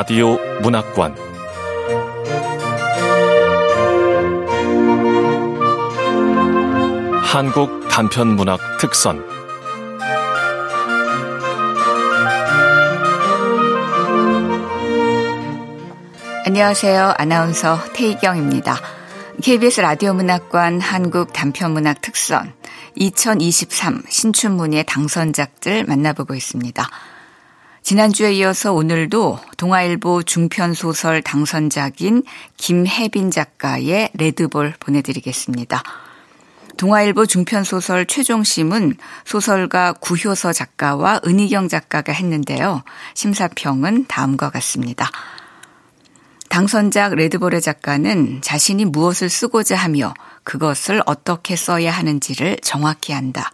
라디오 문학관 한국 단편 문학 특선 안녕하세요. 아나운서 태희경입니다. KBS 라디오 문학관 한국 단편 문학 특선 2023 신춘문예 당선작들 만나보고 있습니다. 지난주에 이어서 오늘도 동아일보 중편소설 당선작인 김혜빈 작가의 레드볼 보내드리겠습니다. 동아일보 중편소설 최종심은 소설가 구효서 작가와 은희경 작가가 했는데요. 심사평은 다음과 같습니다. 당선작 레드볼의 작가는 자신이 무엇을 쓰고자 하며 그것을 어떻게 써야 하는지를 정확히 안다.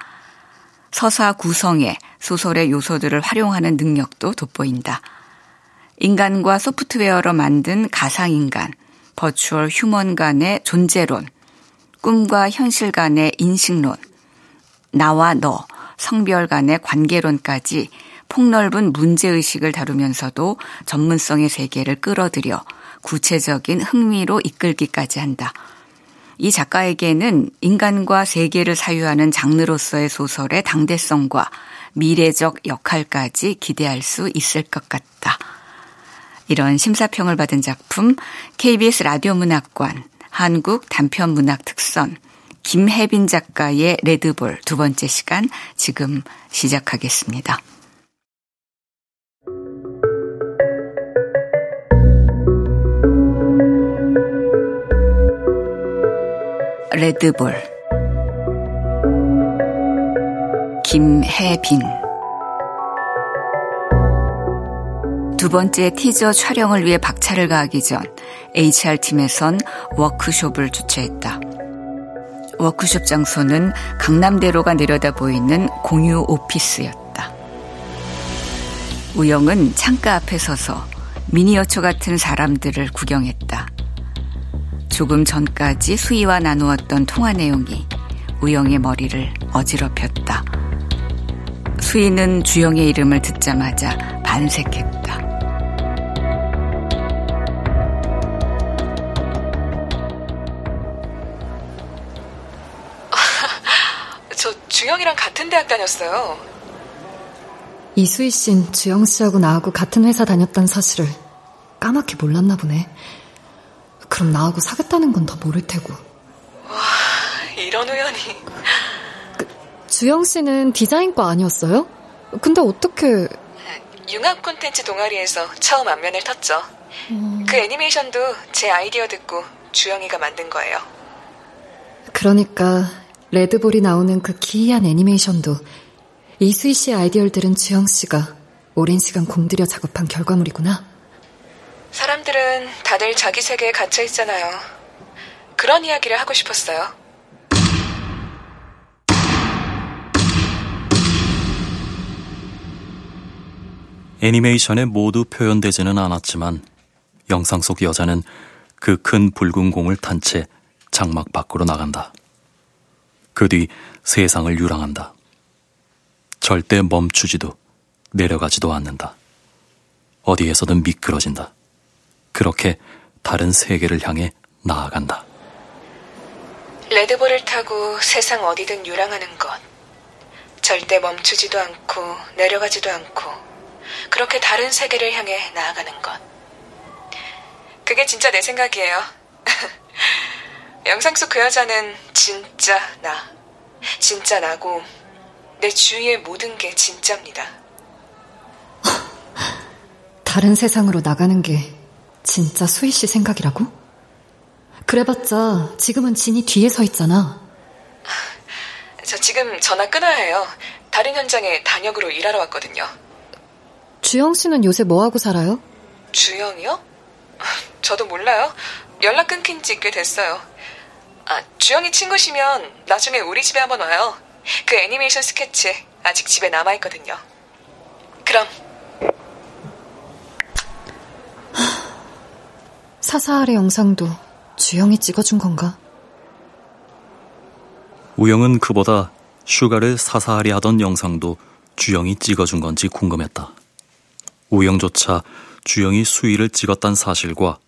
서사 구성에 소설의 요소들을 활용하는 능력도 돋보인다. 인간과 소프트웨어로 만든 가상인간, 버추얼 휴먼 간의 존재론, 꿈과 현실 간의 인식론, 나와 너, 성별 간의 관계론까지 폭넓은 문제의식을 다루면서도 전문성의 세계를 끌어들여 구체적인 흥미로 이끌기까지 한다. 이 작가에게는 인간과 세계를 사유하는 장르로서의 소설의 당대성과 미래적 역할까지 기대할 수 있을 것 같다. 이런 심사평을 받은 작품 KBS 라디오 문학관 한국 단편 문학 특선 김혜빈 작가의 레드볼 두 번째 시간 지금 시작하겠습니다. 레드볼 김혜빈 두 번째 티저 촬영을 위해 박차를 가하기 전 HR팀에선 워크숍을 주최했다. 워크숍 장소는 강남대로가 내려다 보이는 공유 오피스였다. 우영은 창가 앞에 서서 미니어처 같은 사람들을 구경했다. 조금 전까지 수희와 나누었던 통화 내용이 우영의 머리를 어지럽혔다. 수희는 주영의 이름을 듣자마자 반색했다. 저 주영이랑 같은 대학 다녔어요. 이수희 씨는 주영 씨하고 나하고 같은 회사 다녔다는 사실을 까맣게 몰랐나 보네. 그럼 나하고 사겠다는 건 더 모를 테고. 와, 이런 우연이. 그, 주영 씨는 디자인과 아니었어요? 근데 어떻게... 융합 콘텐츠 동아리에서 처음 안면을 텄죠. 음... 그 애니메이션도 제 아이디어 듣고 주영이가 만든 거예요. 그러니까 레드볼이 나오는 그 기이한 애니메이션도 이수희 씨의 아이디어들은 주영 씨가 오랜 시간 공들여 작업한 결과물이구나. 사람들은 다들 자기 세계에 갇혀 있잖아요. 그런 이야기를 하고 싶었어요. 애니메이션에 모두 표현되지는 않았지만 영상 속 여자는 그 큰 붉은 공을 탄 채 장막 밖으로 나간다. 그 뒤 세상을 유랑한다. 절대 멈추지도 내려가지도 않는다. 어디에서든 미끄러진다. 그렇게 다른 세계를 향해 나아간다. 레드볼을 타고 세상 어디든 유랑하는 것. 절대 멈추지도 않고 내려가지도 않고 그렇게 다른 세계를 향해 나아가는 것. 그게 진짜 내 생각이에요. 영상 속 그 여자는 진짜 나. 진짜 나고 내 주위의 모든 게 진짜입니다. 다른 세상으로 나가는 게 진짜 수희 씨 생각이라고? 그래봤자 지금은 진이 뒤에 서 있잖아. 저 지금 전화 끊어야 해요. 다른 현장에 단역으로 일하러 왔거든요. 주영 씨는 요새 뭐하고 살아요? 주영이요? 저도 몰라요. 연락 끊긴 지 꽤 됐어요. 아, 주영이 친구시면 나중에 우리 집에 한번 와요. 그 애니메이션 스케치 아직 집에 남아있거든요. 그럼 사사할의 영상도 주영이 찍어준 건가? 우영은 그보다 슈가를 사사하리 하던 영상도 주영이 찍어준 건지 궁금했다. 우영조차 주영이 수위를 찍었단 사실과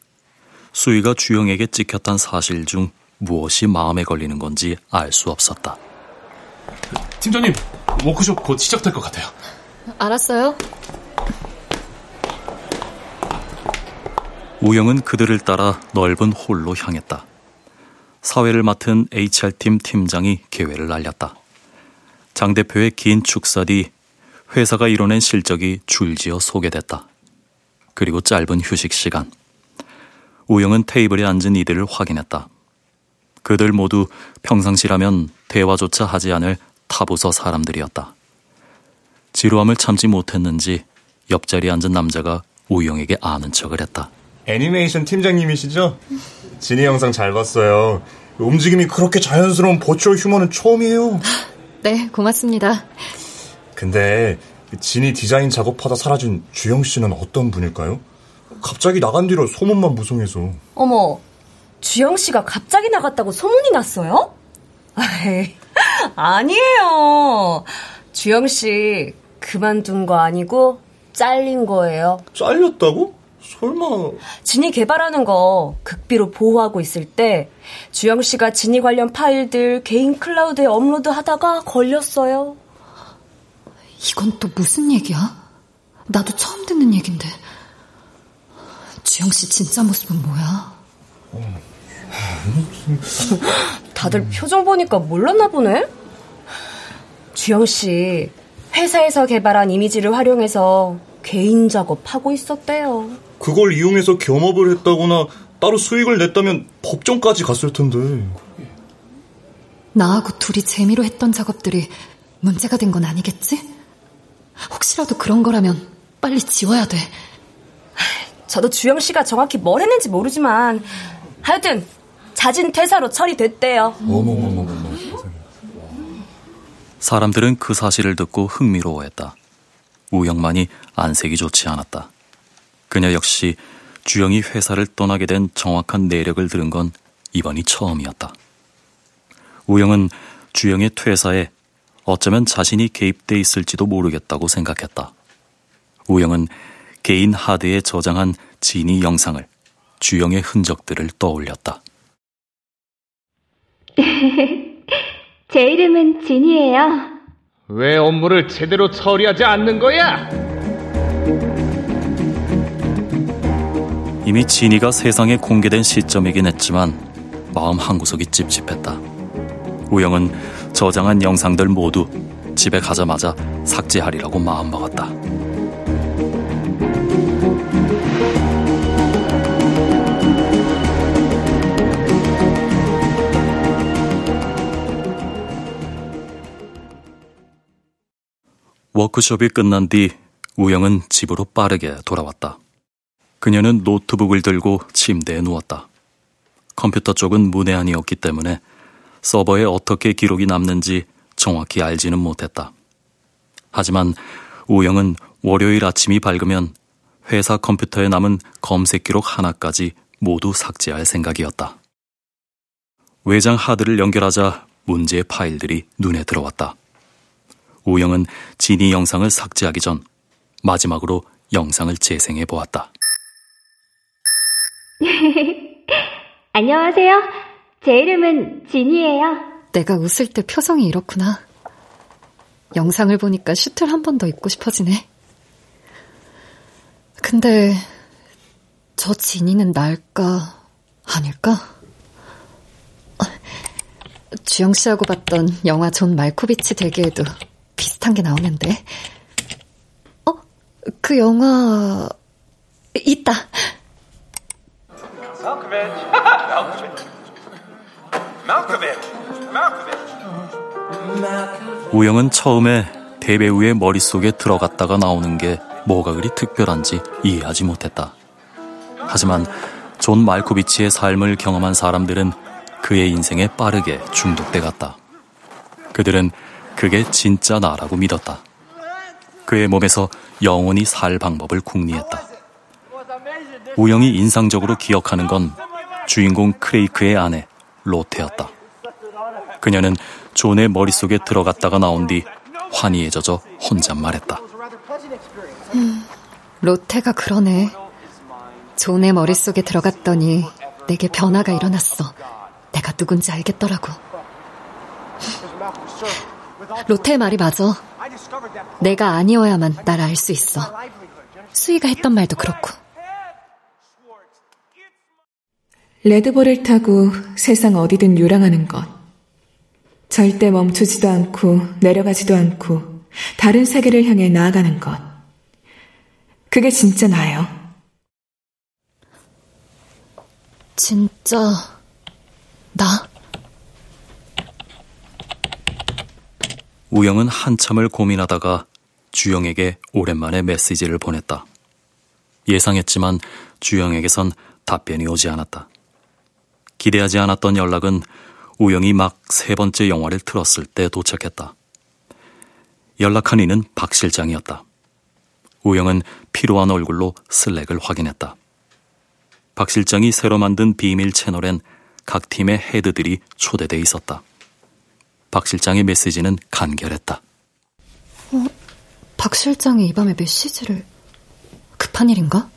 수위가 주영에게 찍혔단 사실 중 무엇이 마음에 걸리는 건지 알 수 없었다. 팀장님, 워크숍 곧 시작될 것 같아요. 알았어요. 우영은 그들을 따라 넓은 홀로 향했다. 사회를 맡은 HR팀 팀장이 계획을 알렸다. 장 대표의 긴 축사 뒤 회사가 이뤄낸 실적이 줄지어 소개됐다. 그리고 짧은 휴식 시간. 우영은 테이블에 앉은 이들을 확인했다. 그들 모두 평상시라면 대화조차 하지 않을 타부서 사람들이었다. 지루함을 참지 못했는지 옆자리에 앉은 남자가 우영에게 아는 척을 했다. 애니메이션 팀장님이시죠? 진이 영상 잘 봤어요. 움직임이 그렇게 자연스러운 버추얼 휴먼은 처음이에요. 네, 고맙습니다. 근데 진이 디자인 작업하다 사라진 주영 씨는 어떤 분일까요? 갑자기 나간 뒤로 소문만 무성해서. 어머, 주영 씨가 갑자기 나갔다고 소문이 났어요? 에이, 아니에요. 주영 씨 그만둔 거 아니고 잘린 거예요. 잘렸다고? 설마. 진이 개발하는 거 극비로 보호하고 있을 때 주영 씨가 진이 관련 파일들 개인 클라우드에 업로드 하다가 걸렸어요. 이건 또 무슨 얘기야? 나도 처음 듣는 얘긴데. 주영 씨 진짜 모습은 뭐야? 다들 표정 보니까 몰랐나 보네? 주영 씨, 회사에서 개발한 이미지를 활용해서 개인 작업하고 있었대요. 그걸 이용해서 겸업을 했다거나 따로 수익을 냈다면 법정까지 갔을 텐데. 나하고 둘이 재미로 했던 작업들이 문제가 된 건 아니겠지? 혹시라도 그런 거라면 빨리 지워야 돼. 저도 주영 씨가 정확히 뭘 했는지 모르지만 하여튼 자진 퇴사로 처리됐대요. 어머머머머. 사람들은 그 사실을 듣고 흥미로워했다. 우영만이 안색이 좋지 않았다. 그녀 역시 주영이 회사를 떠나게 된 정확한 내력을 들은 건 이번이 처음이었다. 우영은 주영의 퇴사에 어쩌면 자신이 개입돼 있을지도 모르겠다고 생각했다. 우영은 개인 하드에 저장한 진이 영상을 주영의 흔적들을 떠올렸다. 제 이름은 진이에요. 왜 업무를 제대로 처리하지 않는 거야? 이미 진이가 세상에 공개된 시점이긴 했지만 마음 한구석이 찝찝했다. 우영은 저장한 영상들 모두 집에 가자마자 삭제하리라고 마음먹었다. 워크숍이 끝난 뒤 우영은 집으로 빠르게 돌아왔다. 그녀는 노트북을 들고 침대에 누웠다. 컴퓨터 쪽은 문외한이었기 때문에 서버에 어떻게 기록이 남는지 정확히 알지는 못했다. 하지만 우영은 월요일 아침이 밝으면 회사 컴퓨터에 남은 검색 기록 하나까지 모두 삭제할 생각이었다. 외장 하드를 연결하자 문제의 파일들이 눈에 들어왔다. 우영은 진이 영상을 삭제하기 전 마지막으로 영상을 재생해 보았다. 안녕하세요. 제 이름은 진이에요. 내가 웃을 때 표정이 이렇구나. 영상을 보니까 슈트를 한 번 더 입고 싶어지네. 근데 저 진이는 날까 아닐까? 주영 씨하고 봤던 영화 존 말코비치 되기에도 비슷한 게 나오는데. 어? 그 영화 있다. 우영은 처음에 대배우의 머릿속에 들어갔다가 나오는 게 뭐가 그리 특별한지 이해하지 못했다. 하지만 존 말코비치의 삶을 경험한 사람들은 그의 인생에 빠르게 중독돼 갔다. 그들은 그게 진짜 나라고 믿었다. 그의 몸에서 영원히 살 방법을 궁리했다. 우영이 인상적으로 기억하는 건 주인공 크레이그의 아내 로테였다. 그녀는 존의 머릿속에 들어갔다가 나온 뒤 환희에 젖어 혼잣말했다. 음, 로테가 그러네. 존의 머릿속에 들어갔더니 내게 변화가 일어났어. 내가 누군지 알겠더라고. 로테의 말이 맞아. 내가 아니어야만 날 알 수 있어. 수희가 했던 말도 그렇고. 레드볼을 타고 세상 어디든 유랑하는 것. 절대 멈추지도 않고 내려가지도 않고 다른 세계를 향해 나아가는 것. 그게 진짜 나예요. 진짜 나? 우영은 한참을 고민하다가 주영에게 오랜만에 메시지를 보냈다. 예상했지만 주영에게선 답변이 오지 않았다. 기대하지 않았던 연락은 우영이 막 세 번째 영화를 틀었을 때 도착했다. 연락한 이는 박 실장이었다. 우영은 피로한 얼굴로 슬랙을 확인했다. 박 실장이 새로 만든 비밀 채널엔 각 팀의 헤드들이 초대돼 있었다. 박 실장의 메시지는 간결했다. 어, 박 실장이 이 밤에 메시지를 급한 일인가?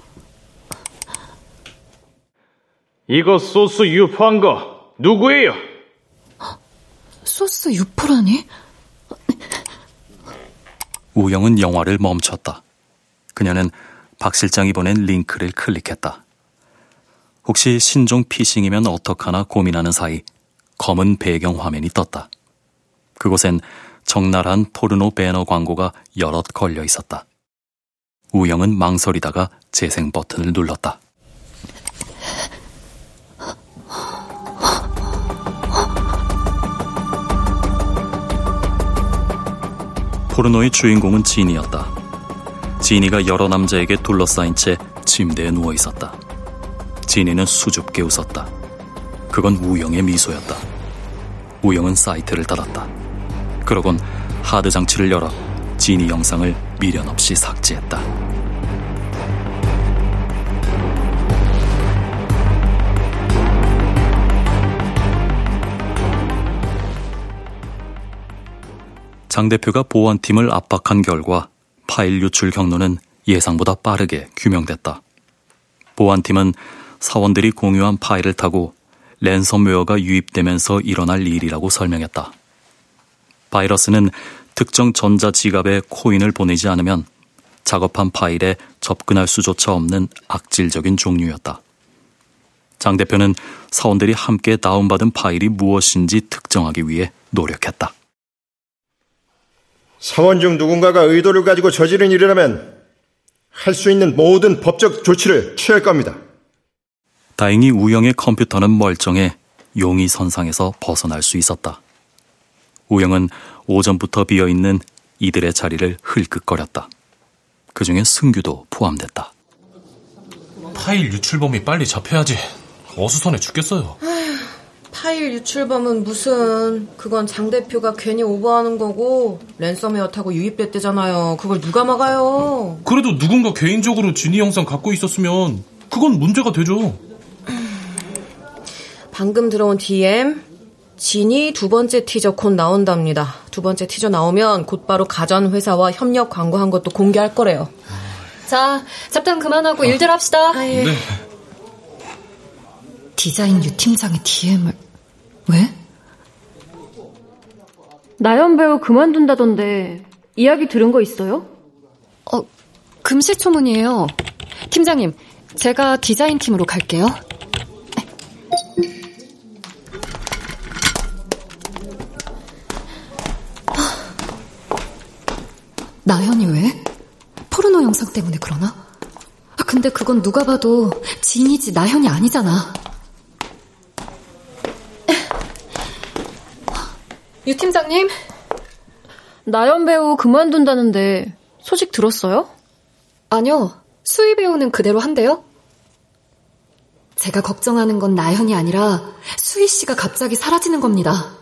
이거 소스 유포한 거 누구예요? 소스 유포라니? 우영은 영화를 멈췄다. 그녀는 박 실장이 보낸 링크를 클릭했다. 혹시 신종 피싱이면 어떡하나 고민하는 사이 검은 배경 화면이 떴다. 그곳엔 적나라한 포르노 배너 광고가 여럿 걸려 있었다. 우영은 망설이다가 재생 버튼을 눌렀다. 포르노의 주인공은 진이었다. 진이가 여러 남자에게 둘러싸인 채 침대에 누워 있었다. 진이는 수줍게 웃었다. 그건 우영의 미소였다. 우영은 사이트를 닫았다. 그러곤 하드 장치를 열어 진이 영상을 미련 없이 삭제했다. 장 대표가 보안팀을 압박한 결과 파일 유출 경로는 예상보다 빠르게 규명됐다. 보안팀은 사원들이 공유한 파일을 타고 랜섬웨어가 유입되면서 일어날 일이라고 설명했다. 바이러스는 특정 전자 지갑에 코인을 보내지 않으면 작업한 파일에 접근할 수조차 없는 악질적인 종류였다. 장 대표는 사원들이 함께 다운받은 파일이 무엇인지 특정하기 위해 노력했다. 사원 중 누군가가 의도를 가지고 저지른 일이라면 할 수 있는 모든 법적 조치를 취할 겁니다. 다행히 우영의 컴퓨터는 멀쩡해 용의 선상에서 벗어날 수 있었다. 우영은 오전부터 비어있는 이들의 자리를 흘끗거렸다. 그 중에 승규도 포함됐다. 파일 유출범이 빨리 잡혀야지. 어수선해 죽겠어요. 파일 유출범은 무슨 그건 장 대표가 괜히 오버하는 거고 랜섬웨어 타고 유입됐대잖아요. 그걸 누가 막아요? 그래도 누군가 개인적으로 진이 영상 갖고 있었으면 그건 문제가 되죠. 방금 들어온 DM 진이 두 번째 티저 곧 나온답니다. 두 번째 티저 나오면 곧바로 가전 회사와 협력 광고한 것도 공개할 거래요. 자, 잡담 그만하고 어. 일들 합시다. 아, 예. 네. 디자인 유 팀장의 DM을 왜? 나연 배우 그만둔다던데 이야기 들은 거 있어요? 어, 금시초문이에요. 팀장님, 제가 디자인 팀으로 갈게요. 나연이 왜? 포르노 영상 때문에 그러나? 아, 근데 그건 누가 봐도 진이지 나연이 아니잖아. 유 팀장님? 나연 배우 그만둔다는데 소식 들었어요? 아니요. 수희 배우는 그대로 한대요. 제가 걱정하는 건 나연이 아니라 수희 씨가 갑자기 사라지는 겁니다.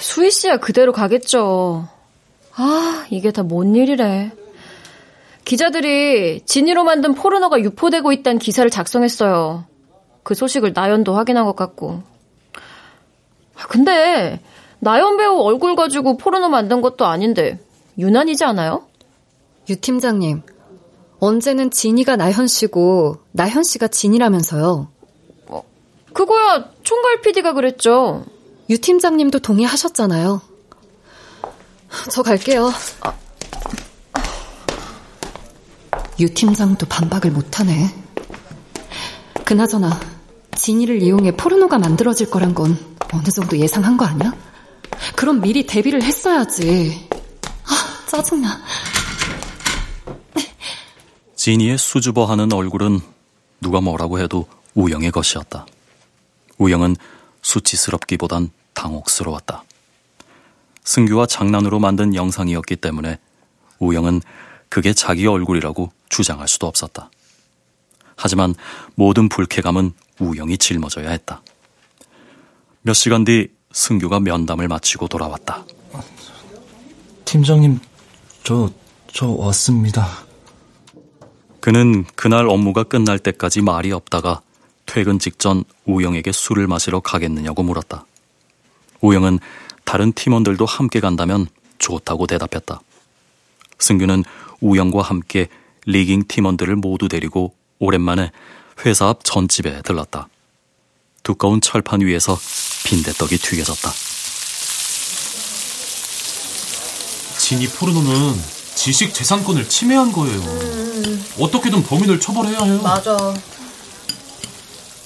수희 씨야 그대로 가겠죠. 아, 이게 다 뭔 일이래. 기자들이 진이로 만든 포르노가 유포되고 있다는 기사를 작성했어요. 그 소식을 나연도 확인한 것 같고. 아, 근데 나연 배우 얼굴 가지고 포르노 만든 것도 아닌데 유난이지 않아요? 유 팀장님, 언제는 진이가 나현 씨고 나현 씨가 진이라면서요. 어, 그거야 총괄 PD가 그랬죠. 유 팀장님도 동의하셨잖아요. 저 갈게요. 아. 유 팀장도 반박을 못하네. 그나저나 진이를 이용해 포르노가 만들어질 거란 건 어느 정도 예상한 거 아니야? 그럼 미리 대비를 했어야지. 아, 짜증나. 진이의 수줍어하는 얼굴은 누가 뭐라고 해도 우영의 것이었다. 우영은 수치스럽기보단 당혹스러웠다. 승규와 장난으로 만든 영상이었기 때문에 우영은 그게 자기 얼굴이라고 주장할 수도 없었다. 하지만 모든 불쾌감은 우영이 짊어져야 했다. 몇 시간 뒤 승규가 면담을 마치고 돌아왔다. 팀장님, 저, 저 왔습니다. 그는 그날 업무가 끝날 때까지 말이 없다가 퇴근 직전 우영에게 술을 마시러 가겠느냐고 물었다. 우영은 다른 팀원들도 함께 간다면 좋다고 대답했다. 승규는 우영과 함께 리깅 팀원들을 모두 데리고 오랜만에 회사 앞 전집에 들렀다. 두꺼운 철판 위에서 빈대떡이 튀겨졌다. 진이 포르노는 지식 재산권을 침해한 거예요. 음. 어떻게든 범인을 처벌해야 해요. 맞아.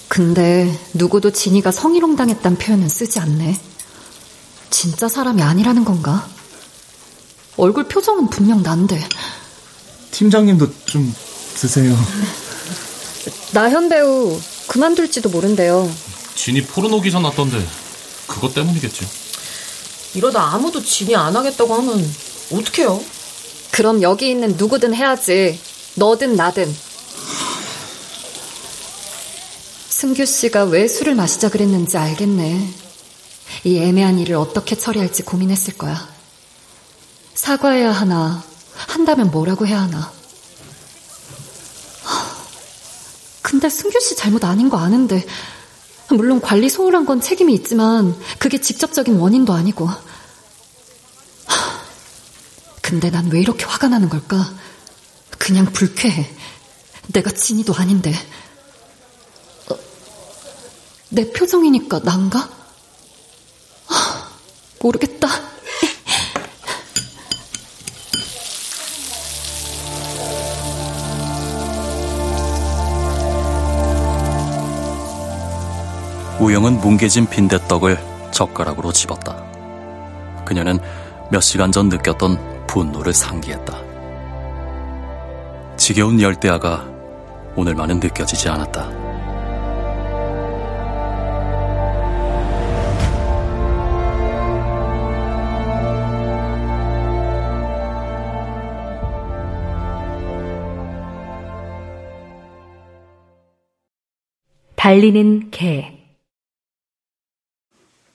근데 누구도 진이가 성희롱당했단 표현은 쓰지 않네. 진짜 사람이 아니라는 건가? 얼굴 표정은 분명 난데. 팀장님도 좀 드세요. 나현 배우 그만둘지도 모른대요. 진이 포르노 기사 났던데 그것 때문이겠지. 이러다 아무도 진이 안 하겠다고 하면 어떡해요? 그럼 여기 있는 누구든 해야지. 너든 나든. 승규 씨가 왜 술을 마시자 그랬는지 알겠네. 이 애매한 일을 어떻게 처리할지 고민했을 거야. 사과해야 하나, 한다면 뭐라고 해야 하나. 근데 승규 씨 잘못 아닌 거 아는데, 물론 관리 소홀한 건 책임이 있지만, 그게 직접적인 원인도 아니고. 근데 난 왜 이렇게 화가 나는 걸까? 그냥 불쾌해. 내가 진이도 아닌데. 어, 내 표정이니까 난가? 모르겠다. 우영은 뭉개진 빈대떡을 젓가락으로 집었다. 그녀는 몇 시간 전 느꼈던 분노를 상기했다. 지겨운 열대야가 오늘만은 느껴지지 않았다. 달리는 개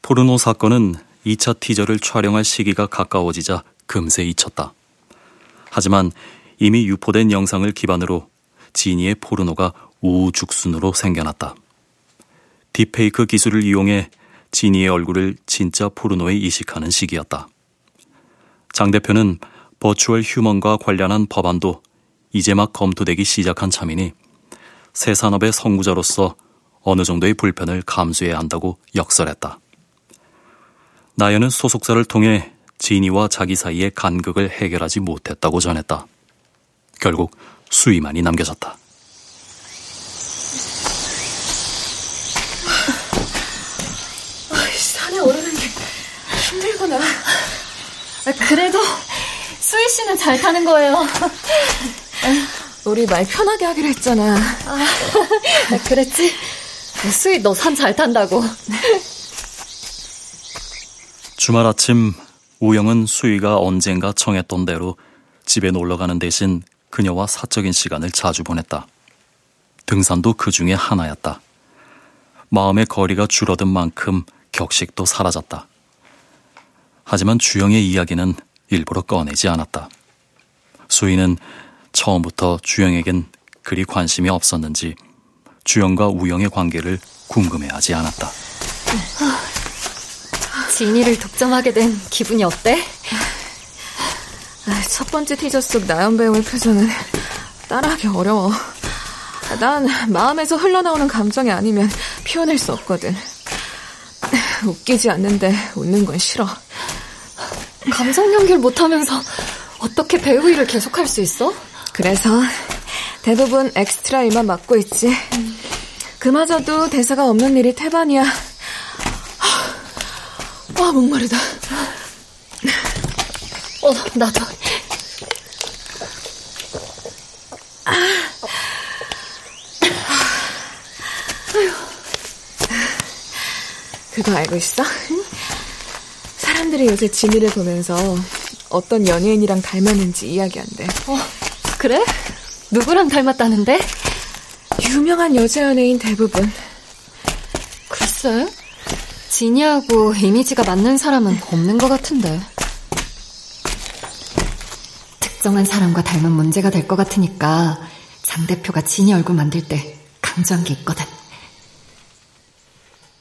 포르노 사건은 2차 티저를 촬영할 시기가 가까워지자 금세 잊혔다. 하지만 이미 유포된 영상을 기반으로 지니의 포르노가 우후죽순으로 생겨났다. 딥페이크 기술을 이용해 지니의 얼굴을 진짜 포르노에 이식하는 시기였다. 장 대표는 버추얼 휴먼과 관련한 법안도 이제 막 검토되기 시작한 참이니 새 산업의 선구자로서 어느 정도의 불편을 감수해야 한다고 역설했다. 나연은 소속사를 통해 지니와 자기 사이의 간극을 해결하지 못했다고 전했다. 결국 수위만이 남겨졌다. 산에 오르는 게 힘들구나. 그래도 수희 씨는 잘 타는 거예요. 우리 말 편하게 하기로 했잖아. 아, 그랬지? 수희 너 산 잘 탄다고. 주말 아침 우영은 수희가 언젠가 청했던 대로 집에 놀러 가는 대신 그녀와 사적인 시간을 자주 보냈다. 등산도 그 중에 하나였다. 마음의 거리가 줄어든 만큼 격식도 사라졌다. 하지만 주영의 이야기는 일부러 꺼내지 않았다. 수희는 처음부터 주영에겐 그리 관심이 없었는지 주영과 우영의 관계를 궁금해하지 않았다. 진이를 독점하게 된 기분이 어때? 아, 첫 번째 티저 속 나연 배우의 표정은 따라하기 어려워. 난 마음에서 흘러나오는 감정이 아니면 표현할 수 없거든. 웃기지 않는데 웃는 건 싫어. 감성 연기를 못하면서 어떻게 배우 일을 계속할 수 있어? 그래서 대부분 엑스트라 일만 맡고 있지. 그마저도 대사가 없는 일이 태반이야. 와, 목마르다. 어, 나도. 그거 알고 있어? 사람들이 요새 지미를 보면서 어떤 연예인이랑 닮았는지 이야기한대. 어, 그래? 누구랑 닮았다는데? 유명한 여자 연예인 대부분. 글쎄, 지니하고 이미지가 맞는 사람은 없는 것 같은데. 특정한 사람과 닮은 문제가 될 것 같으니까 장 대표가 지니 얼굴 만들 때 강조한 게 있거든.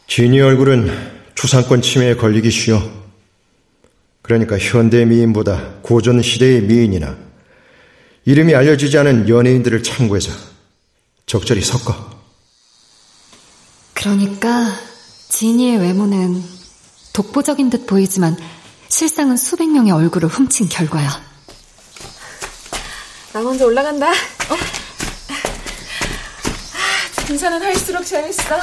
지니 얼굴은 초상권 침해에 걸리기 쉬워. 그러니까 현대 미인보다 고전 시대의 미인이나 이름이 알려지지 않은 연예인들을 참고해서 적절히 섞어. 그러니까 지니의 외모는 독보적인 듯 보이지만 실상은 수백 명의 얼굴을 훔친 결과야. 나 먼저 올라간다. 어? 등산은 할수록 재밌어.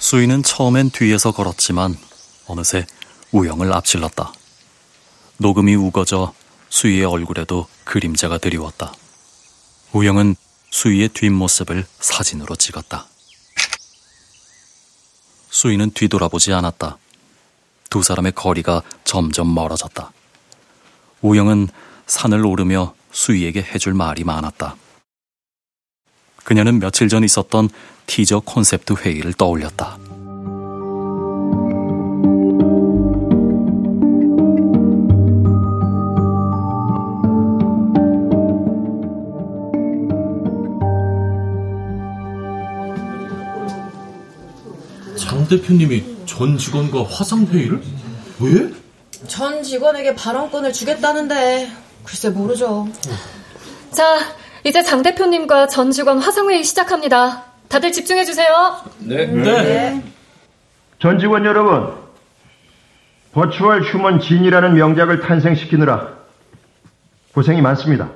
수인은 처음엔 뒤에서 걸었지만 어느새 우영을 앞질렀다. 녹음이 우거져 수희의 얼굴에도 그림자가 드리웠다. 우영은 수희의 뒷모습을 사진으로 찍었다. 수희는 뒤돌아보지 않았다. 두 사람의 거리가 점점 멀어졌다. 우영은 산을 오르며 수희에게 해줄 말이 많았다. 그녀는 며칠 전 있었던 티저 콘셉트 회의를 떠올렸다. 대표님이 전 직원과 화상회의를? 왜? 전 직원에게 발언권을 주겠다는데 글쎄 모르죠. 자, 이제 장 대표님과 전 직원 화상회의 시작합니다. 다들 집중해주세요. 네. 네. 네. 전 직원 여러분, 버추얼 휴먼 진이라는 명작을 탄생시키느라 고생이 많습니다.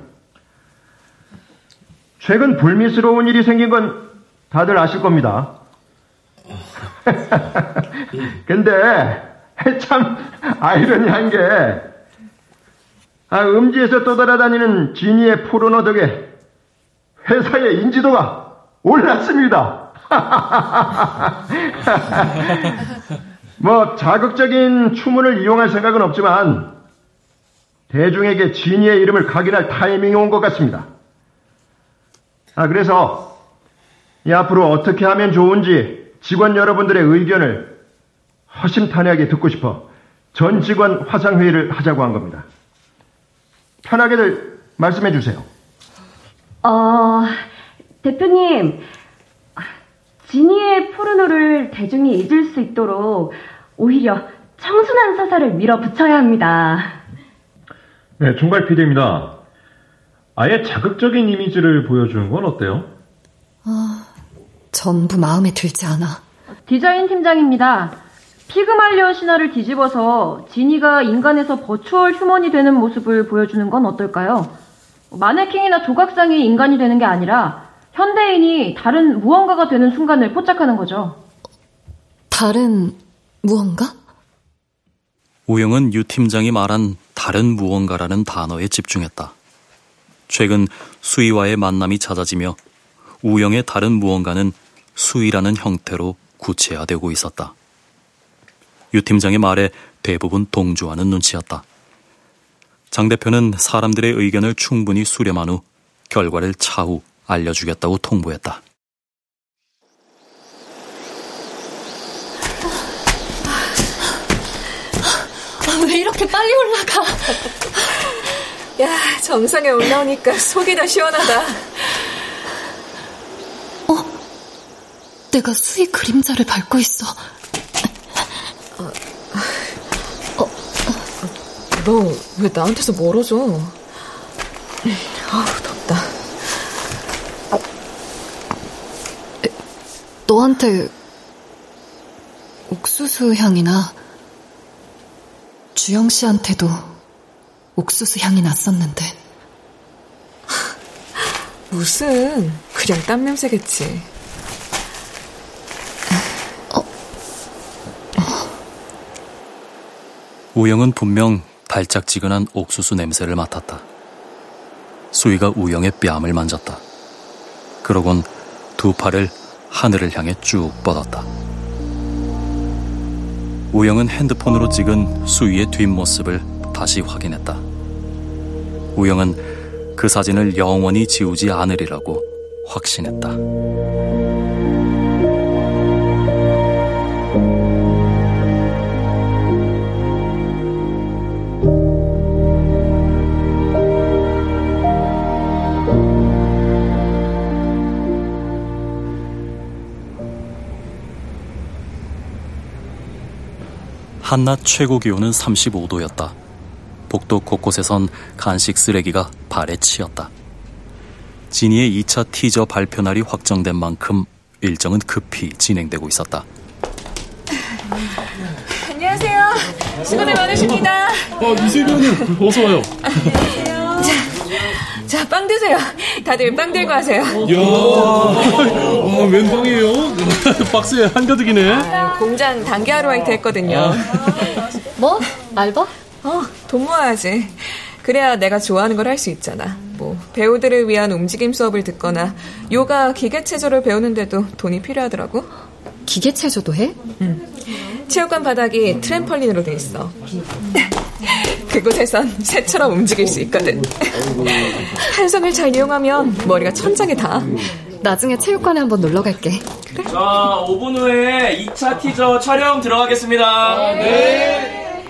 최근 불미스러운 일이 생긴 건 다들 아실 겁니다. 근데 참 아이러니한 게 아, 음지에서 떠돌아다니는 지니의 포르노 덕에 회사의 인지도가 올랐습니다. 뭐 자극적인 추문을 이용할 생각은 없지만 대중에게 지니의 이름을 각인할 타이밍이 온 것 같습니다. 아 그래서 이 앞으로 어떻게 하면 좋은지 직원 여러분들의 의견을 허심탄회하게 듣고 싶어 전 직원 화상회의를 하자고 한 겁니다. 편하게들 말씀해 주세요. 어, 대표님, 지니의 포르노를 대중이 잊을 수 있도록 오히려 청순한 서사를 밀어붙여야 합니다. 네, 총괄 PD입니다. 아예 자극적인 이미지를 보여주는 건 어때요? 아, 전부 마음에 들지 않아. 디자인 팀장입니다. 피그말리온 신화를 뒤집어서 지니가 인간에서 버추얼 휴먼이 되는 모습을 보여주는 건 어떨까요? 마네킹이나 조각상이 인간이 되는 게 아니라 현대인이 다른 무언가가 되는 순간을 포착하는 거죠. 다른 무언가? 우영은 유 팀장이 말한 다른 무언가라는 단어에 집중했다. 최근 수희와의 만남이 잦아지며 우영의 다른 무언가는 수희라는 형태로 구체화되고 있었다. 유 팀장의 말에 대부분 동조하는 눈치였다. 장 대표는 사람들의 의견을 충분히 수렴한 후 결과를 차후 알려주겠다고 통보했다. 아, 왜 이렇게 빨리 올라가? 야, 정상에 올라오니까 속이 다 시원하다. 내가 수희 그림자를 밟고 있어. 어, 어, 너 왜 나한테서 멀어져? 아우, 덥다. 너한테 옥수수 향이나 주영 씨한테도 옥수수 향이 났었는데. 무슨 그냥 땀 냄새겠지. 우영은 분명 달짝지근한 옥수수 냄새를 맡았다. 수희가 우영의 뺨을 만졌다. 그러곤 두 팔을 하늘을 향해 쭉 뻗었다. 우영은 핸드폰으로 찍은 수희의 뒷모습을 다시 확인했다. 우영은 그 사진을 영원히 지우지 않으리라고 확신했다. 한낮 최고 기온은 35도였다. 복도 곳곳에선 간식 쓰레기가 발에 치였다. 지니의 2차 티저 발표 날이 확정된 만큼 일정은 급히 진행되고 있었다. 안녕하세요. 수고들 많으십니다. 어, 이세변님, 어서 와요. 자, 자, 빵 드세요. 다들 빵 들고 하세요. 이야, 와, 웬 빵이에요? 박스에 한가득이네. 공장 단기 아르바이트 했거든요. 뭐? 알바? 어, 돈 모아야지. 그래야 내가 좋아하는 걸 할 수 있잖아. 뭐 배우들을 위한 움직임 수업을 듣거나 요가 기계 체조를 배우는데도 돈이 필요하더라고. 기계 체조도 해? 응. 체육관 바닥이 트램펄린으로 돼 있어. 그곳에선 새처럼 움직일 수 있거든. 한성을 잘 이용하면 머리가 천장에 닿아. 나중에 체육관에 한번 놀러 갈게. 자, 5분 후에 2차 티저 촬영 들어가겠습니다. 네.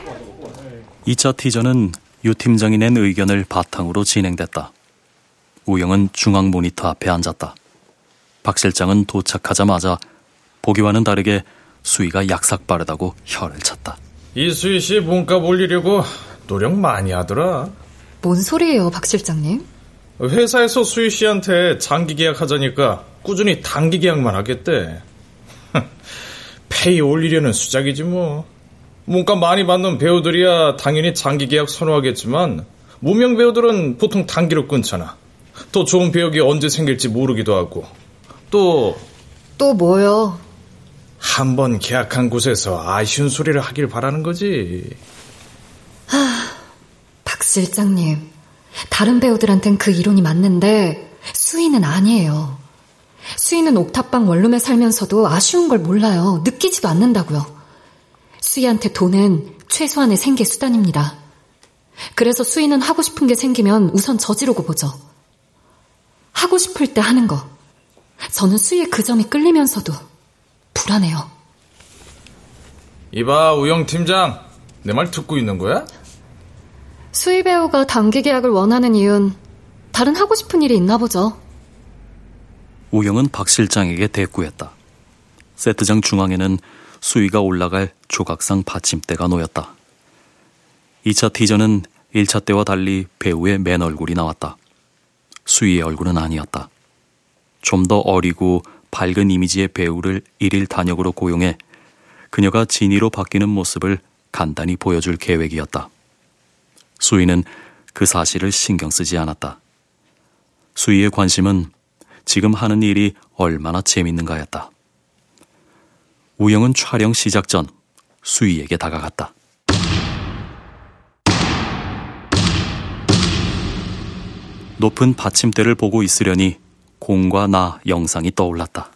2차 티저는 유 팀장이 낸 의견을 바탕으로 진행됐다. 우영은 중앙 모니터 앞에 앉았다. 박 실장은 도착하자마자 보기와는 다르게 수위가 약삭 빠르다고 혀를 찼다. 이수희 씨 몸값 올리려고 노력 많이 하더라. 뭔 소리예요, 박 실장님? 회사에서 수희 씨한테 장기 계약 하자니까 꾸준히 단기 계약만 하겠대. 페이 올리려는 수작이지 뭐. 몸값 많이 받는 배우들이야 당연히 장기 계약 선호하겠지만 무명 배우들은 보통 단기로 끊잖아. 더 좋은 배역이 언제 생길지 모르기도 하고. 또 또 뭐요? 한 번 계약한 곳에서 아쉬운 소리를 하길 바라는 거지. 실장님. 다른 배우들한텐 그 이론이 맞는데 수희는 아니에요. 수희는 옥탑방 원룸에 살면서도 아쉬운 걸 몰라요. 느끼지도 않는다고요. 수희한테 돈은 최소한의 생계 수단입니다. 그래서 수희는 하고 싶은 게 생기면 우선 저지르고 보죠. 하고 싶을 때 하는 거. 저는 수희의 그 점이 끌리면서도 불안해요. 이봐, 우영 팀장. 내 말 듣고 있는 거야? 수희 배우가 단기 계약을 원하는 이유는 다른 하고 싶은 일이 있나 보죠. 우영은 박 실장에게 대꾸했다. 세트장 중앙에는 수위가 올라갈 조각상 받침대가 놓였다. 2차 티저는 1차 때와 달리 배우의 맨 얼굴이 나왔다. 수위의 얼굴은 아니었다. 좀 더 어리고 밝은 이미지의 배우를 일일 단역으로 고용해 그녀가 진이로 바뀌는 모습을 간단히 보여줄 계획이었다. 수위는 그 사실을 신경 쓰지 않았다. 수위의 관심은 지금 하는 일이 얼마나 재밌는가였다. 우영은 촬영 시작 전 수희에게 다가갔다. 높은 받침대를 보고 있으려니 공과 나 영상이 떠올랐다.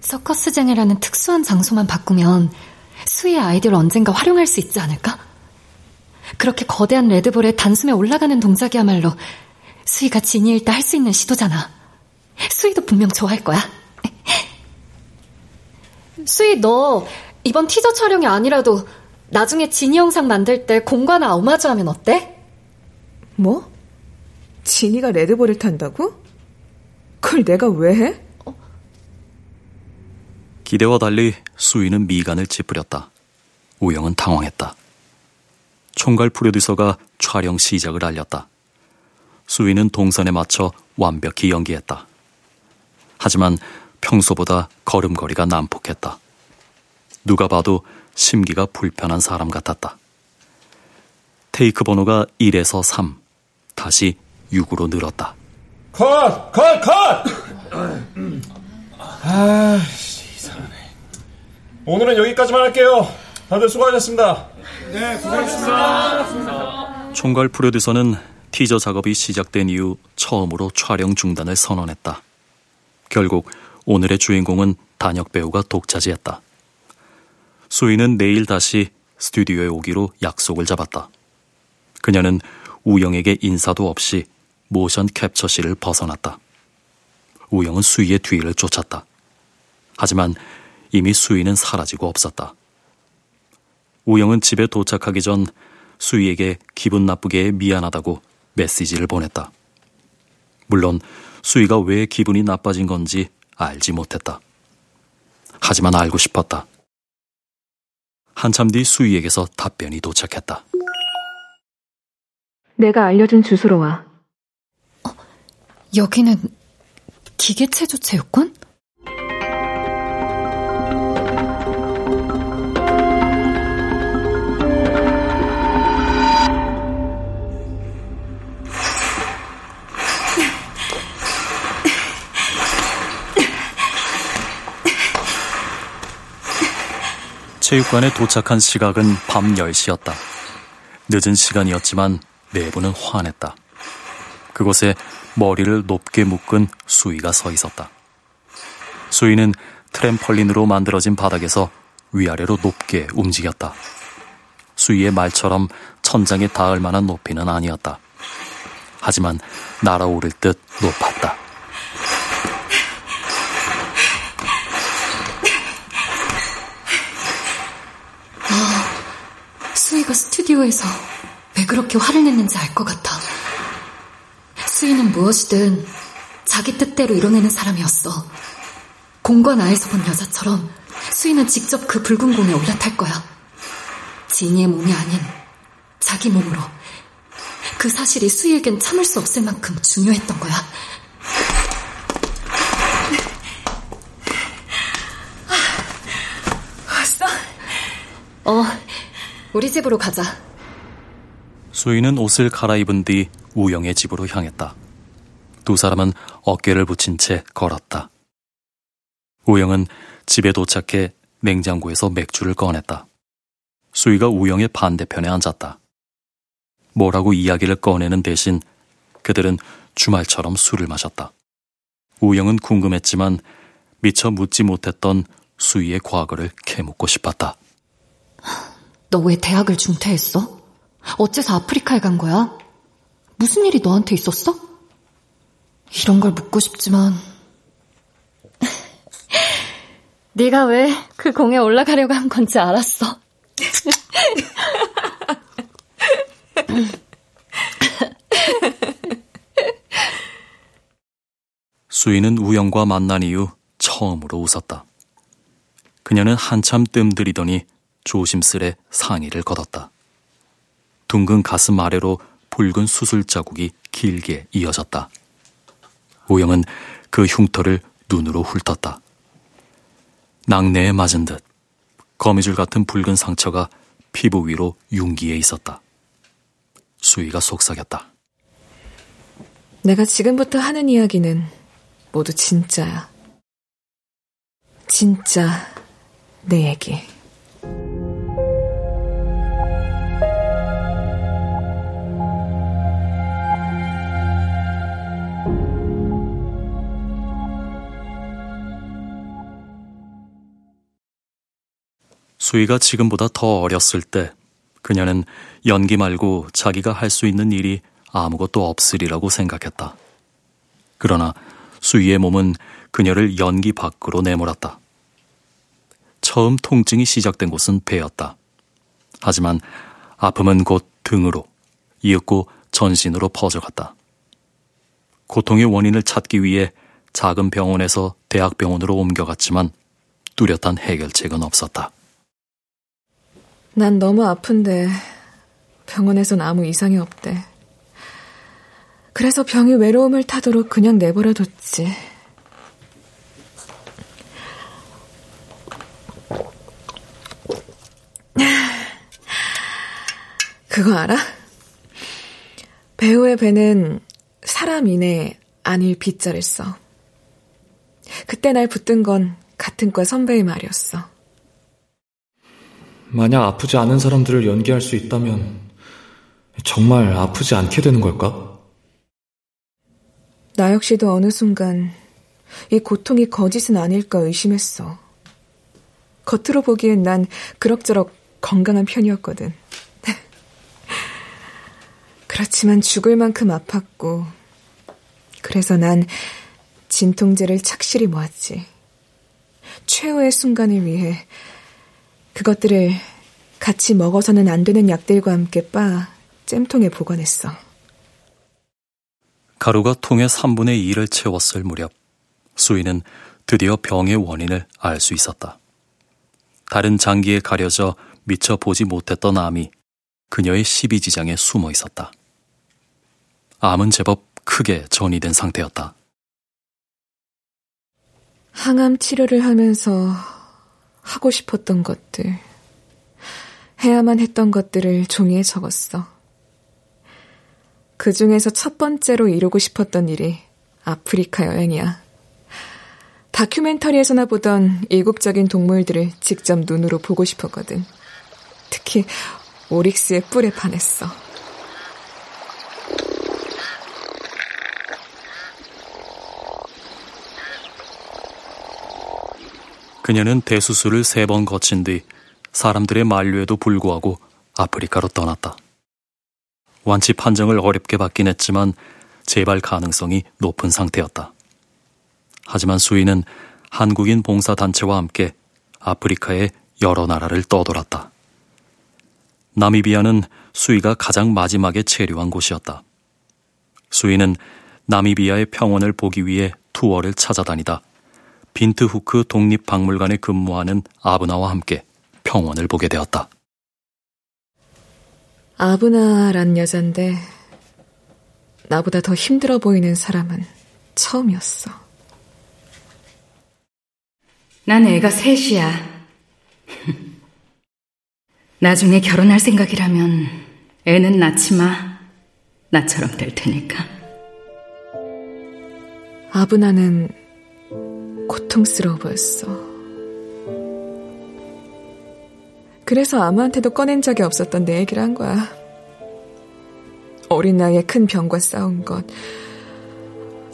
서커스쟁이라는 특수한 장소만 바꾸면 수희의 아이디어를 언젠가 활용할 수 있지 않을까? 그렇게 거대한 레드볼에 단숨에 올라가는 동작이야말로 수희가 진이일 때할수 있는 시도잖아. 수희도 분명 좋아할 거야. 수희, 너 이번 티저 촬영이 아니라도 나중에 진이 영상 만들 때 공과나 오마주 하면 어때? 뭐? 진이가 레드볼을 탄다고? 그걸 내가 왜 해? 기대와 달리 수위는 미간을 찌푸렸다. 우영은 당황했다. 총괄 프로듀서가 촬영 시작을 알렸다. 수위는 동선에 맞춰 완벽히 연기했다. 하지만 평소보다 걸음걸이가 난폭했다. 누가 봐도 심기가 불편한 사람 같았다. 테이크 번호가 1에서 3, 다시 6으로 늘었다. 컷! 컷! 컷! 아, 이상하네. 오늘은 여기까지만 할게요. 다들 수고하셨습니다. 네, 수고하셨습니다. 총괄 프로듀서는 티저 작업이 시작된 이후 처음으로 촬영 중단을 선언했다. 결국 오늘의 주인공은 단역 배우가 독차지했다. 수인은 내일 다시 스튜디오에 오기로 약속을 잡았다. 그녀는 우영에게 인사도 없이 모션 캡처실을 벗어났다. 우영은 수희의 뒤를 쫓았다. 하지만 이미 수희는 사라지고 없었다. 우영은 집에 도착하기 전 수희에게 기분 나쁘게 미안하다고 메시지를 보냈다. 물론 수희가 왜 기분이 나빠진 건지 알지 못했다. 하지만 알고 싶었다. 한참 뒤 수희에게서 답변이 도착했다. 내가 알려준 주소로 와. 어, 여기는 기계체조 체육관? 체육관에 도착한 시각은 밤 10시였다. 늦은 시간이었지만 내부는 환했다. 그곳에 머리를 높게 묶은 수위가 서 있었다. 수위는 트램펄린으로 만들어진 바닥에서 위아래로 높게 움직였다. 수위의 말처럼 천장에 닿을 만한 높이는 아니었다. 하지만 날아오를 듯 높았다. 수희가 스튜디오에서 왜 그렇게 화를 냈는지 알 것 같아. 수희는 무엇이든 자기 뜻대로 이뤄내는 사람이었어. 공과 나에서 본 여자처럼 수희는 직접 그 붉은 공에 올라탈 거야. 지니의 몸이 아닌 자기 몸으로. 그 사실이 수희에겐 참을 수 없을 만큼 중요했던 거야. 왔어? 어, 우리 집으로 가자. 수희는 옷을 갈아입은 뒤 우영의 집으로 향했다. 두 사람은 어깨를 붙인 채 걸었다. 우영은 집에 도착해 냉장고에서 맥주를 꺼냈다. 수희가 우영의 반대편에 앉았다. 뭐라고 이야기를 꺼내는 대신 그들은 주말처럼 술을 마셨다. 우영은 궁금했지만 미처 묻지 못했던 수희의 과거를 캐묻고 싶었다. 너 왜 대학을 중퇴했어? 어째서 아프리카에 간 거야? 무슨 일이 너한테 있었어? 이런 걸 묻고 싶지만 네가 왜 그 공에 올라가려고 한 건지 알았어. 수희는 우영과 만난 이후 처음으로 웃었다. 그녀는 한참 뜸들이더니 조심스레 상의를 걷었다. 둥근 가슴 아래로 붉은 수술 자국이 길게 이어졌다. 우영은 그 흉터를 눈으로 훑었다. 낙내에 맞은 듯 거미줄 같은 붉은 상처가 피부 위로 융기에 있었다. 수희가 속삭였다. 내가 지금부터 하는 이야기는 모두 진짜야. 진짜 내 얘기. 수희가 지금보다 더 어렸을 때 그녀는 연기 말고 자기가 할 수 있는 일이 아무것도 없으리라고 생각했다. 그러나 수희의 몸은 그녀를 연기 밖으로 내몰았다. 처음 통증이 시작된 곳은 배였다. 하지만 아픔은 곧 등으로, 이윽고 전신으로 퍼져갔다. 고통의 원인을 찾기 위해 작은 병원에서 대학병원으로 옮겨갔지만 뚜렷한 해결책은 없었다. 난 너무 아픈데 병원에선 아무 이상이 없대. 그래서 병이 외로움을 타도록 그냥 내버려 뒀지. 그거 알아? 배우의 배는 사람 이내 아닐 빗자를 써. 그때 날 붙든 건 같은 과 선배의 말이었어. 만약 아프지 않은 사람들을 연기할 수 있다면 정말 아프지 않게 되는 걸까? 나 역시도 어느 순간 이 고통이 거짓은 아닐까 의심했어. 겉으로 보기엔 난 그럭저럭 건강한 편이었거든. 그렇지만 죽을 만큼 아팠고, 그래서 난 진통제를 착실히 모았지. 최후의 순간을 위해 그것들을 같이 먹어서는 안 되는 약들과 함께 빠 잼통에 보관했어. 가루가 통의 3분의 2를 채웠을 무렵 수인은 드디어 병의 원인을 알 수 있었다. 다른 장기에 가려져 미처 보지 못했던 암이 그녀의 십이지장에 숨어 있었다. 암은 제법 크게 전이된 상태였다. 항암 치료를 하면서 하고 싶었던 것들, 해야만 했던 것들을 종이에 적었어. 그 중에서 첫 번째로 이루고 싶었던 일이 아프리카 여행이야. 다큐멘터리에서나 보던 이국적인 동물들을 직접 눈으로 보고 싶었거든. 특히 오릭스의 뿔에 반했어. 그녀는 대수술을 세 번 거친 뒤 사람들의 만류에도 불구하고 아프리카로 떠났다. 완치 판정을 어렵게 받긴 했지만 재발 가능성이 높은 상태였다. 하지만 수인은 한국인 봉사단체와 함께 아프리카의 여러 나라를 떠돌았다. 나미비아는 수이가 가장 마지막에 체류한 곳이었다. 수이는 나미비아의 평원을 보기 위해 투어를 찾아다니다 빈트후크 독립박물관에 근무하는 아브나와 함께 평원을 보게 되었다. 아브나란 여잔데 나보다 더 힘들어 보이는 사람은 처음이었어. 난 애가 셋이야. 나중에 결혼할 생각이라면 애는 낳지 마. 나처럼 될 테니까. 아브나는 고통스러워 보였어. 그래서 아무한테도 꺼낸 적이 없었던 내 얘기를 한 거야. 어린 나이에 큰 병과 싸운 것,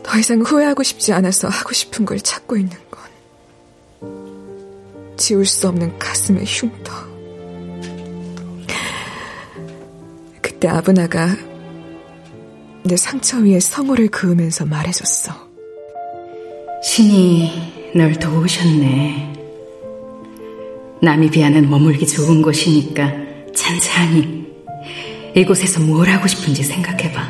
더 이상 후회하고 싶지 않아서 하고 싶은 걸 찾고 있는 것, 지울 수 없는 가슴의 흉터. 그때 아브나가 내 상처 위에 성호를 그으면서 말해줬어. 신이 널 도우셨네. 나미비아는 머물기 좋은 곳이니까 찬찬히 이곳에서 뭘 하고 싶은지 생각해봐.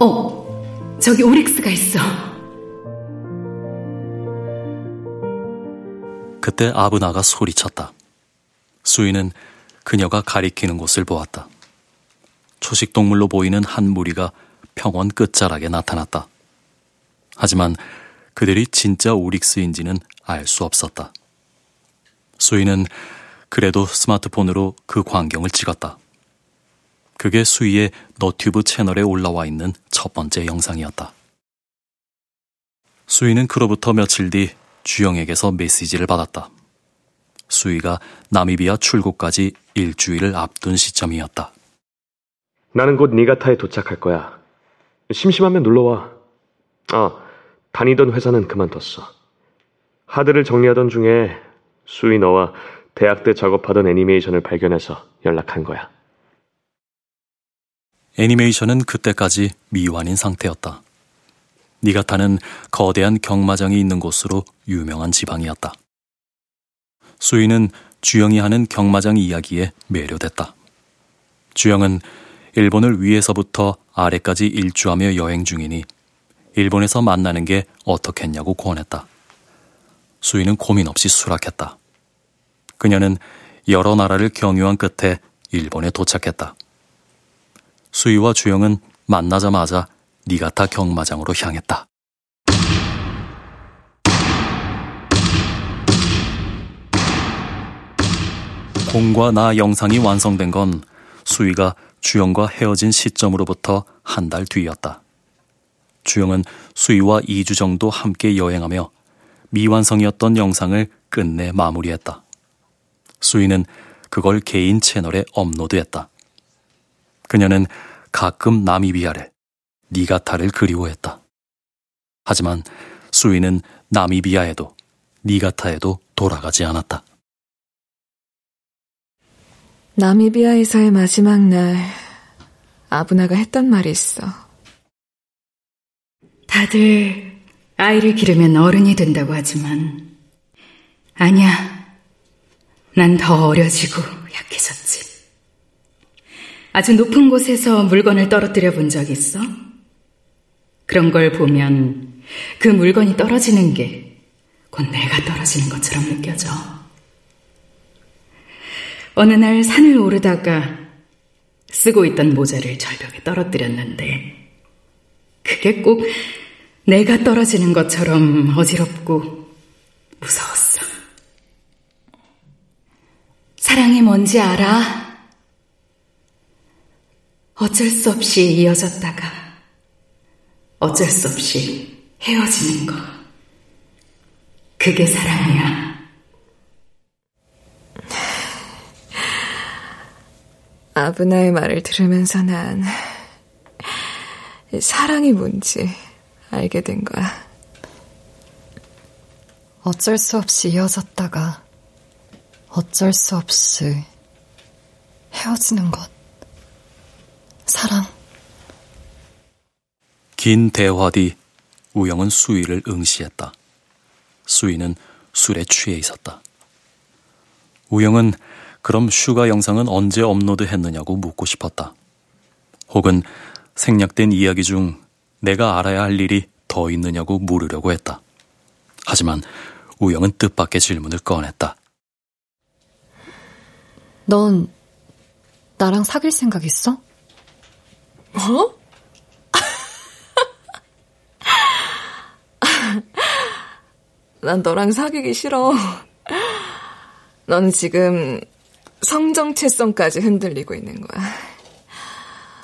어, 저기 오릭스가 있어. 그때 아브나가 소리쳤다. 수인은 그녀가 가리키는 곳을 보았다. 초식동물로 보이는 한 무리가 평원 끝자락에 나타났다. 하지만 그들이 진짜 오릭스인지는 알 수 없었다. 수이는 그래도 스마트폰으로 그 광경을 찍었다. 그게 수이의 너튜브 채널에 올라와 있는 첫 번째 영상이었다. 수이는 그로부터 며칠 뒤 주영에게서 메시지를 받았다. 수이가 나미비아 출국까지 일주일을 앞둔 시점이었다. 나는 곧 니가타에 도착할 거야. 심심하면 놀러와. 아, 다니던 회사는 그만뒀어. 하드를 정리하던 중에 수이 너와 대학 때 작업하던 애니메이션을 발견해서 연락한 거야. 애니메이션은 그때까지 미완인 상태였다. 니가타는 거대한 경마장이 있는 곳으로 유명한 지방이었다. 수이는 주영이 하는 경마장 이야기에 매료됐다. 주영은 일본을 위에서부터 아래까지 일주하며 여행 중이니 일본에서 만나는 게 어떻겠냐고 권했다. 수인은 고민 없이 수락했다. 그녀는 여러 나라를 경유한 끝에 일본에 도착했다. 수희와 주영은 만나자마자 니가타 경마장으로 향했다. 공과 나 영상이 완성된 건 수희가 주영과 헤어진 시점으로부터 한 달 뒤였다. 주영은 수희와 2주 정도 함께 여행하며 미완성이었던 영상을 끝내 마무리했다. 수희는 그걸 개인 채널에 업로드했다. 그녀는 가끔 나미비아를, 니가타를 그리워했다. 하지만 수희는 나미비아에도 니가타에도 돌아가지 않았다. 나미비아에서의 마지막 날, 아브나가 했던 말이 있어. 다들 아이를 기르면 어른이 된다고 하지만, 아니야. 난 더 어려지고 약해졌지. 아주 높은 곳에서 물건을 떨어뜨려 본 적 있어? 그런 걸 보면 그 물건이 떨어지는 게 곧 내가 떨어지는 것처럼 느껴져. 어느 날 산을 오르다가 쓰고 있던 모자를 절벽에 떨어뜨렸는데 그게 꼭 내가 떨어지는 것처럼 어지럽고 무서웠어. 사랑이 뭔지 알아? 어쩔 수 없이 이어졌다가 어쩔 수 없이 헤어지는 거. 그게 사랑이야. 아브나의 말을 들으면서 난 사랑이 뭔지 알게 된 거야. 어쩔 수 없이 이어졌다가 어쩔 수 없이 헤어지는 것. 사랑. 긴 대화 뒤 우영은 수위를 응시했다. 수위는 술에 취해 있었다. 우영은 그럼 슈가 영상은 언제 업로드했느냐고 묻고 싶었다. 혹은 생략된 이야기 중 내가 알아야 할 일이 더 있느냐고 물으려고 했다. 하지만 우영은 뜻밖의 질문을 꺼냈다. 넌 나랑 사귈 생각 있어? 뭐? 난 너랑 사귀기 싫어. 넌 지금 성정체성까지 흔들리고 있는 거야.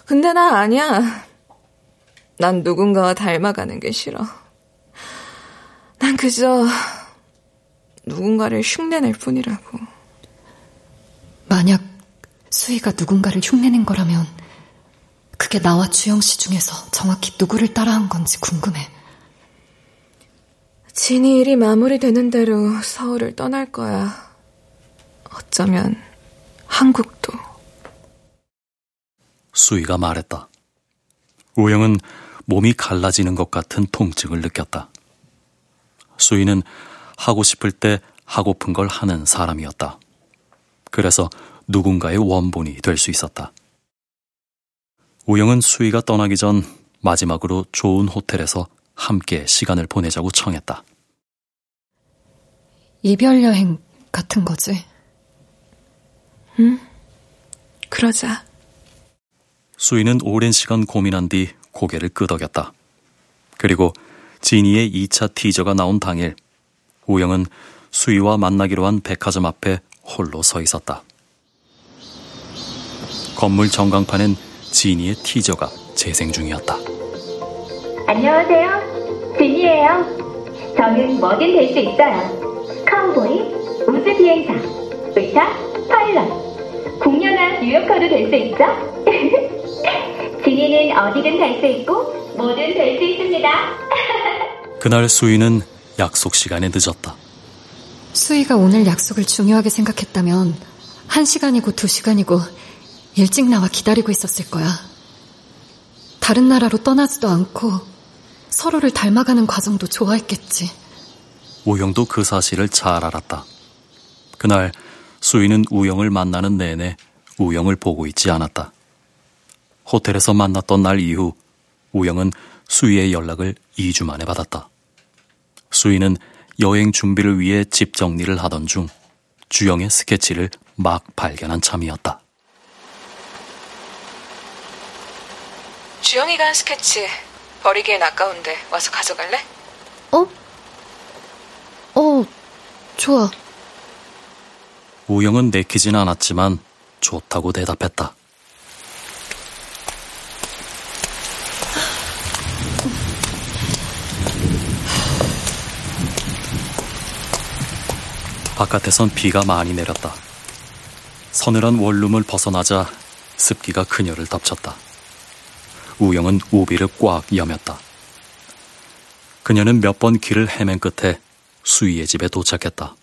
근데 나 아니야. 난 누군가와 닮아가는 게 싫어. 난 그저 누군가를 흉내낼 뿐이라고. 만약 수희가 누군가를 흉내낸 거라면 그게 나와 주영 씨 중에서 정확히 누구를 따라한 건지 궁금해. 진이 일이 마무리되는 대로 서울을 떠날 거야. 어쩌면 한국도. 수희가 말했다. 우영은 몸이 갈라지는 것 같은 통증을 느꼈다. 수희는 하고 싶을 때 하고픈 걸 하는 사람이었다. 그래서 누군가의 원본이 될 수 있었다. 우영은 수희가 떠나기 전 마지막으로 좋은 호텔에서 함께 시간을 보내자고 청했다. 이별 여행 같은 거지? 응, 그러자. 수희는 오랜 시간 고민한 뒤 고개를 끄덕였다. 그리고 지니의 2차 티저가 나온 당일, 우영은 수희와 만나기로 한 백화점 앞에 홀로 서 있었다. 건물 전광판엔 지니의 티저가 재생 중이었다. 안녕하세요. 진이에요. 저는 뭐든 될 수 있어요. 카우보이, 우주 비행사, 의사, 파일럿, 공연한 뉴요커도 될 수 있죠? 진이는 어디든 갈 수 있고 뭐든 될 수 있습니다. 그날 수희는 약속 시간에 늦었다. 수희가 오늘 약속을 중요하게 생각했다면 한 시간이고 두 시간이고 일찍 나와 기다리고 있었을 거야. 다른 나라로 떠나지도 않고 서로를 닮아가는 과정도 좋아했겠지. 우영도 그 사실을 잘 알았다. 그날 수희는 우영을 만나는 내내 우영을 보고 있지 않았다. 호텔에서 만났던 날 이후 우영은 수희의 연락을 2주 만에 받았다. 수희는 여행 준비를 위해 집 정리를 하던 중 주영의 스케치를 막 발견한 참이었다. 주영이가 한 스케치 버리기엔 아까운데 와서 가져갈래? 어? 어, 좋아. 우영은 내키진 않았지만 좋다고 대답했다. 바깥에선 비가 많이 내렸다. 서늘한 원룸을 벗어나자 습기가 그녀를 덮쳤다. 우영은 우비를 꽉 여몄다. 그녀는 몇 번 길을 헤맨 끝에 수희의 집에 도착했다.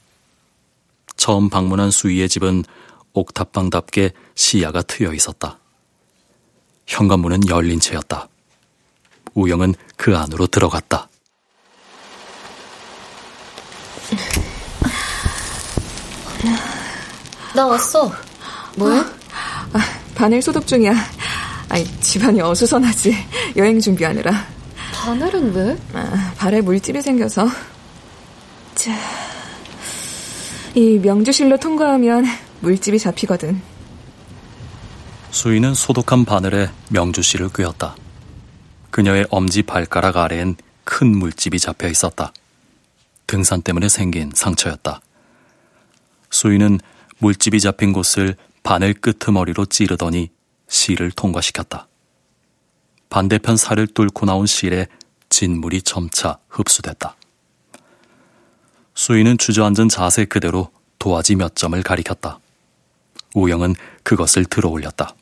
처음 방문한 수희의 집은 옥탑방답게 시야가 트여 있었다. 현관문은 열린 채였다. 우영은 그 안으로 들어갔다. 나 왔어. 뭐해? 아, 바늘 소독 중이야. 아이, 집안이 어수선하지. 여행 준비하느라. 바늘은 왜? 아, 발에 물집이 생겨서. 자, 이 명주실로 통과하면 물집이 잡히거든. 수인은 소독한 바늘에 명주씨를 꿰었다. 그녀의 엄지 발가락 아래엔 큰 물집이 잡혀 있었다. 등산 때문에 생긴 상처였다. 수인은 물집이 잡힌 곳을 바늘 끄트머리로 찌르더니 실을 통과시켰다. 반대편 살을 뚫고 나온 실에 진물이 점차 흡수됐다. 수인은 주저앉은 자세 그대로 도화지 몇 점을 가리켰다. 우영은 그것을 들어 올렸다.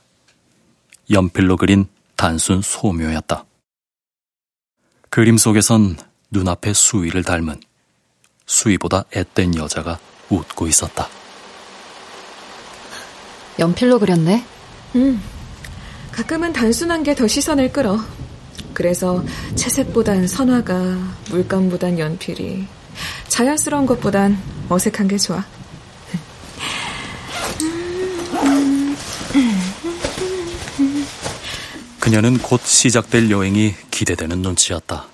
연필로 그린 단순 소묘였다. 그림 속에선 눈앞에 수위를 닮은 수위보다 앳된 여자가 웃고 있었다. 연필로 그렸네? 음, 가끔은 단순한 게 더 시선을 끌어. 그래서 채색보단 선화가, 물감보단 연필이, 자연스러운 것보단 어색한 게 좋아. 그녀는 곧 시작될 여행이 기대되는 눈치였다.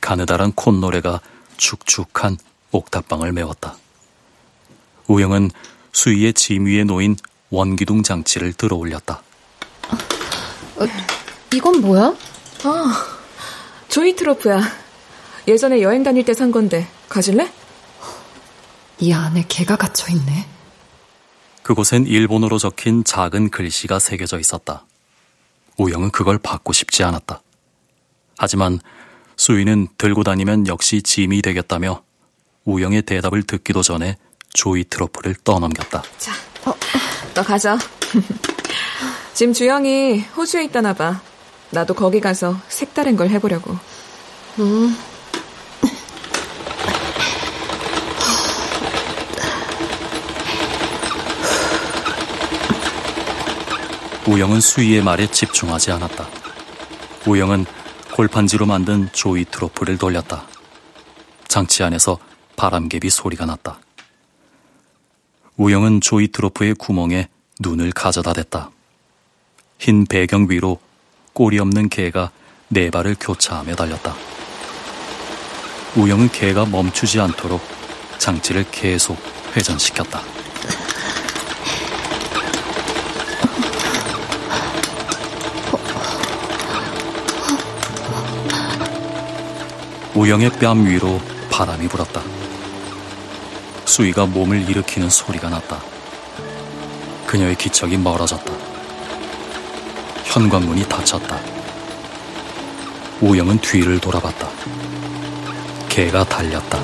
가느다란 콧노래가 축축한 옥탑방을 메웠다. 우영은 수위의 짐 위에 놓인 원기둥 장치를 들어 올렸다. 어, 이건 뭐야? 아, 조이 트로프야. 예전에 여행 다닐 때 산 건데 가질래? 이 안에 개가 갇혀 있네. 그곳엔 일본어로 적힌 작은 글씨가 새겨져 있었다. 우영은 그걸 받고 싶지 않았다. 하지만 수위는 들고 다니면 역시 짐이 되겠다며 우영의 대답을 듣기도 전에 조이 트로프를 떠넘겼다. 자, 어, 너 가져. 짐 주영이 호주에 있다나 봐. 나도 거기 가서 색다른 걸 해보려고. 음. 우영은 수희의 말에 집중하지 않았다. 우영은 골판지로 만든 조이 트로프를 돌렸다. 장치 안에서 바람개비 소리가 났다. 우영은 조이 트로프의 구멍에 눈을 가져다 댔다. 흰 배경 위로 꼬리 없는 개가 네 발을 교차하며 달렸다. 우영은 개가 멈추지 않도록 장치를 계속 회전시켰다. 우영의 뺨 위로 바람이 불었다. 수위가 몸을 일으키는 소리가 났다. 그녀의 기척이 멀어졌다. 현관문이 닫혔다. 우영은 뒤를 돌아봤다. 개가 달렸다.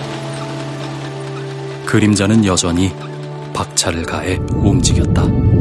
그림자는 여전히 박차를 가해 움직였다.